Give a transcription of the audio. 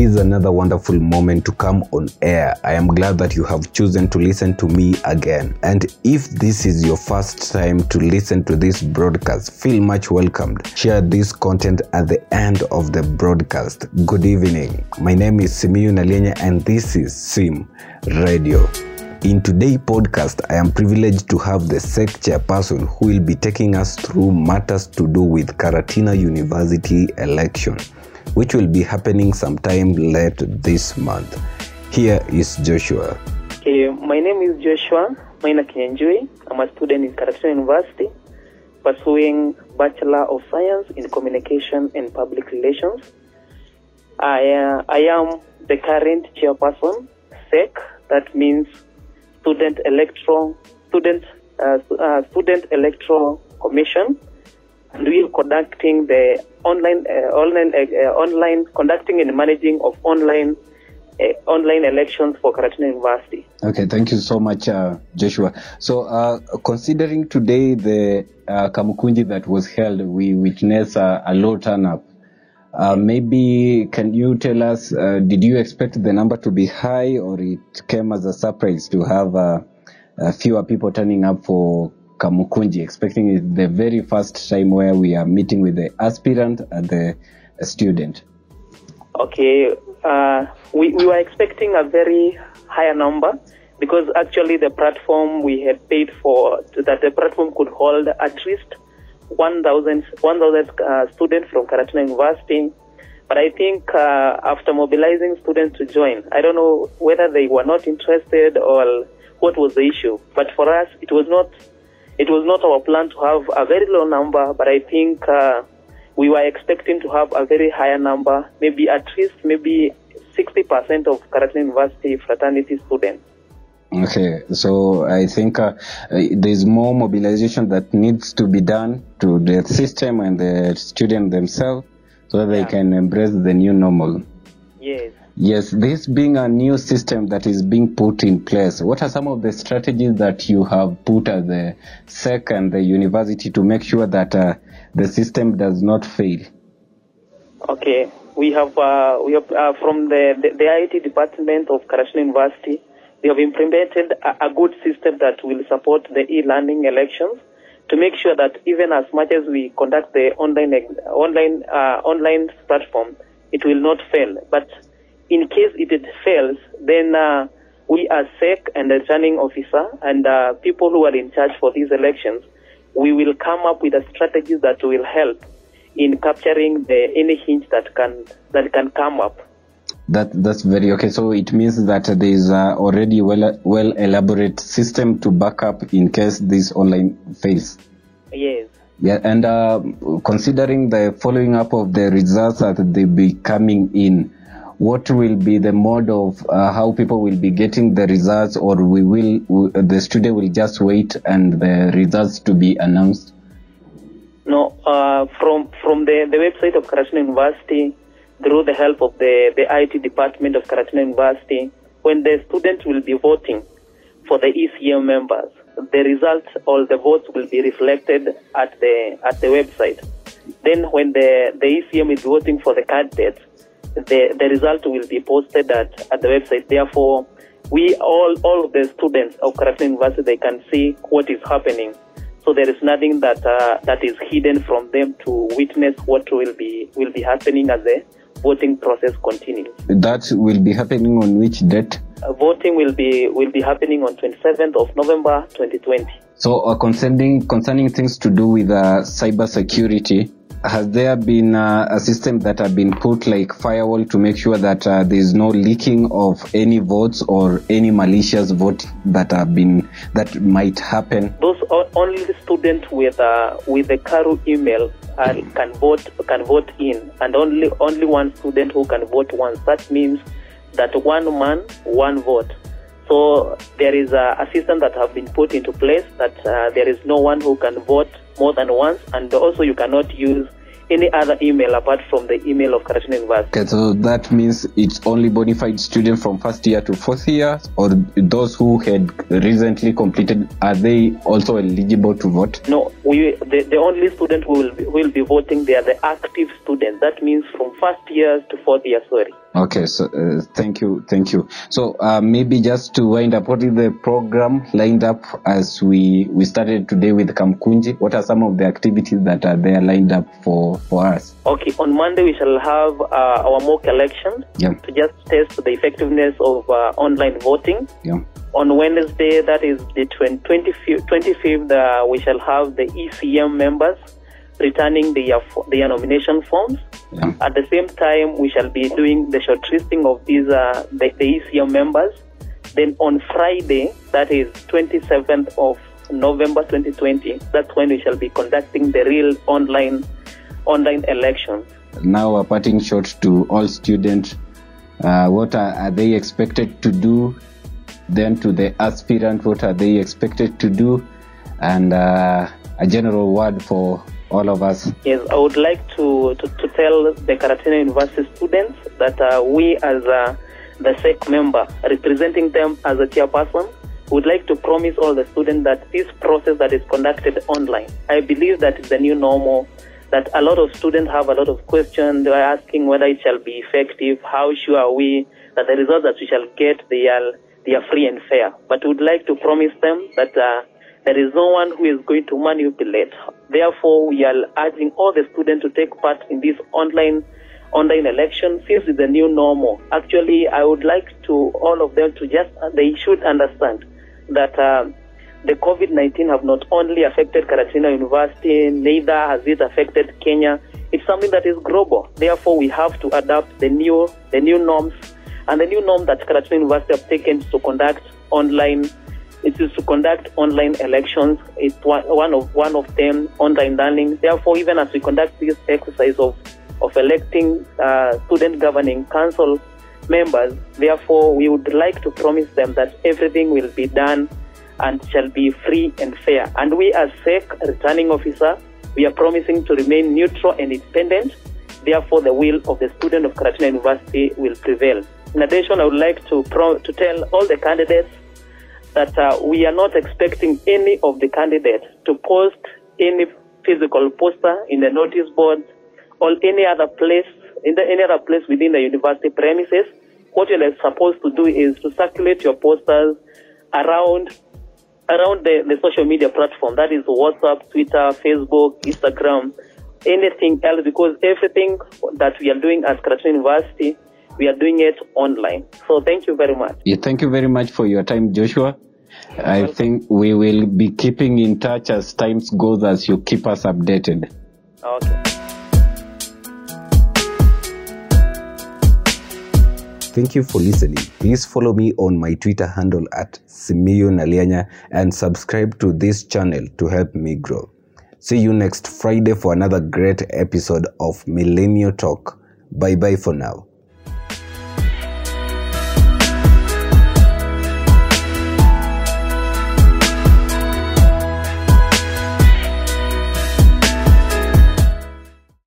is another wonderful moment to come on air. I am glad that you have chosen to listen to me again. And if this is your first time to listen to this broadcast, feel much welcomed. Share this content at the end of the broadcast. Good evening. My name is Simiyu Nalenya and this is Sim Radio. In today's podcast, I am privileged to have the SEC chairperson who will be taking us through matters to do with Karatina University election, which will be happening sometime late this month. Here is Joshua. Okay, my name is Joshua Maina Kinyanjui. I'm a student in Karatina University pursuing Bachelor of Science in Communication and Public Relations. I, uh, I am the current chairperson, SEC, that means Student Electro, Student uh, uh, Student Electro Commission, and we are conducting the online uh, online uh, online conducting and managing of online uh, online elections for Karatina University. Okay, thank you so much, uh, Joshua. So, uh, considering today the uh, Kamukunji that was held, we witnessed uh, a low turnout. Uh, maybe can you tell us, uh, did you expect the number to be high or it came as a surprise to have uh, uh, fewer people turning up for Kamukunji, expecting it the very first time where we are meeting with the aspirant and the student? Okay, uh, we, we were expecting a very higher number because actually the platform we had paid for that the platform could hold at least 1,000 1,000 uh, students from Karatina University. But I think uh, after mobilizing students to join, I don't know whether they were not interested or what was the issue. But for us, it was not it was not our plan to have a very low number. But I think uh, we were expecting to have a very higher number, maybe at least maybe 60% of Karatina University fraternity students. Okay, so I think uh, there's more mobilization that needs to be done to the system and the student themselves so that they can embrace the new normal. Yes. Yes, this being a new system that is being put in place, what are some of the strategies that you have put at the SEC and the university to make sure that uh, the system does not fail? Okay, we have uh, we have uh, from the, the the IT department of Karatina University, we have implemented a, a good system that will support the e-learning elections to make sure that even as much as we conduct the online online uh, online platform, it will not fail. But in case it fails, then uh, we as SEC and the returning officer and uh, people who are in charge for these elections, we will come up with a strategy that will help in capturing the any hint that can that can come up. That that's very okay. So it means that there is uh, already well well elaborate system to back up in case this online fails. Yes. Yeah, and uh, considering the following up of the results that they be coming in, what will be the mode of uh, how people will be getting the results, or we will the student will just wait and the results to be announced? No, uh, from from the, the website of Karatina University, through the help of the, the IT department of Karatina University, when the students will be voting for the ECM members, the results or the votes will be reflected at the at the website. Then when the, the ECM is voting for the candidates, the, the result will be posted at, at the website. Therefore, we all all of the students of Karatina University they can see what is happening. So there is nothing that uh, that is hidden from them to witness what will be will be happening as the voting process continues. That will be happening on which date? Uh, voting will be will be happening on 27th of November 2020. So uh, concerning concerning things to do with uh, cyber security, has there been uh, a system that have been put like firewall to make sure that uh, there is no leaking of any votes or any malicious vote that have been that might happen? Those only the students with uh, with the Karu email uh, can vote can vote in, and only only one student who can vote once. That means that one man, one vote. So there is a, a system that have been put into place that uh, there is no one who can vote more than once, and also you cannot use any other email apart from the email of Karatina University. Okay, so that means it's only bona fide students from first year to fourth year, or those who had recently completed, are they also eligible to vote? No, we the, the only student who will be, who will be voting they are the active students. That means from first year to fourth year. Sorry. Okay, so uh, thank you, thank you. So uh, maybe just to wind up, what is the program lined up as we we started today with Kamukunji? What are some of the activities that are there lined up for for us? Okay, on Monday we shall have uh, our mock election Yeah, to just test the effectiveness of uh, online voting. yeah, On Wednesday, that is the 20, 25th, 25th uh, we shall have the ECM members returning their, their nomination forms. yeah. At the same time, we shall be doing the shortlisting of these uh, the, the ECM members. Then on Friday, that is 27th of November 2020, that's when we shall be conducting the real online online elections. Now a parting shot to all students. Uh, what are, are they expected to do? Then to the aspirant, what are they expected to do? And uh, a general word for all of us. Yes, I would like to, to, to tell the Karatina University students that uh, we, as uh, the SEC member, representing them as a chairperson, would like to promise all the students that this process that is conducted online, I believe that is the new normal. That a lot of students have a lot of questions. They are asking whether it shall be effective. How sure are we that the results that we shall get they are they are free and fair? But we would like to promise them that. Uh, there is no one who is going to manipulate. Therefore, we are urging all the students to take part in this online online election since it's the new normal. Actually, I would like to all of them to just they should understand that uh, the COVID-19 have not only affected Karatina University, neither has it affected Kenya. It's something that is global. Therefore, we have to adapt the new the new norms and the new norm that Karatina University have taken to conduct online it is to conduct online elections. It's one of one of them online learning. Therefore, even as we conduct this exercise of of electing uh, student governing council members, therefore we would like to promise them that everything will be done and shall be free and fair. And we, as SEC returning officer, we are promising to remain neutral and independent. Therefore, the will of the student of Karatina University will prevail. In addition, I would like to pro- to tell all the candidates that uh, we are not expecting any of the candidates to post any physical poster in the notice board or any other place in the, any other place within the university premises. What you are supposed to do is to circulate your posters around around the, the social media platform that is WhatsApp, Twitter, Facebook, Instagram, anything else because everything that we are doing at Karatina University we are doing it online. So thank you very much. Yeah, thank you very much for your time, Joshua. I think we will be keeping in touch as times goes as you keep us updated. Okay. Thank you for listening. Please follow me on my Twitter handle at Simiyu Nalianya and subscribe to this channel to help me grow. See you next Friday for another great episode of Millennial Talk. Bye bye for now.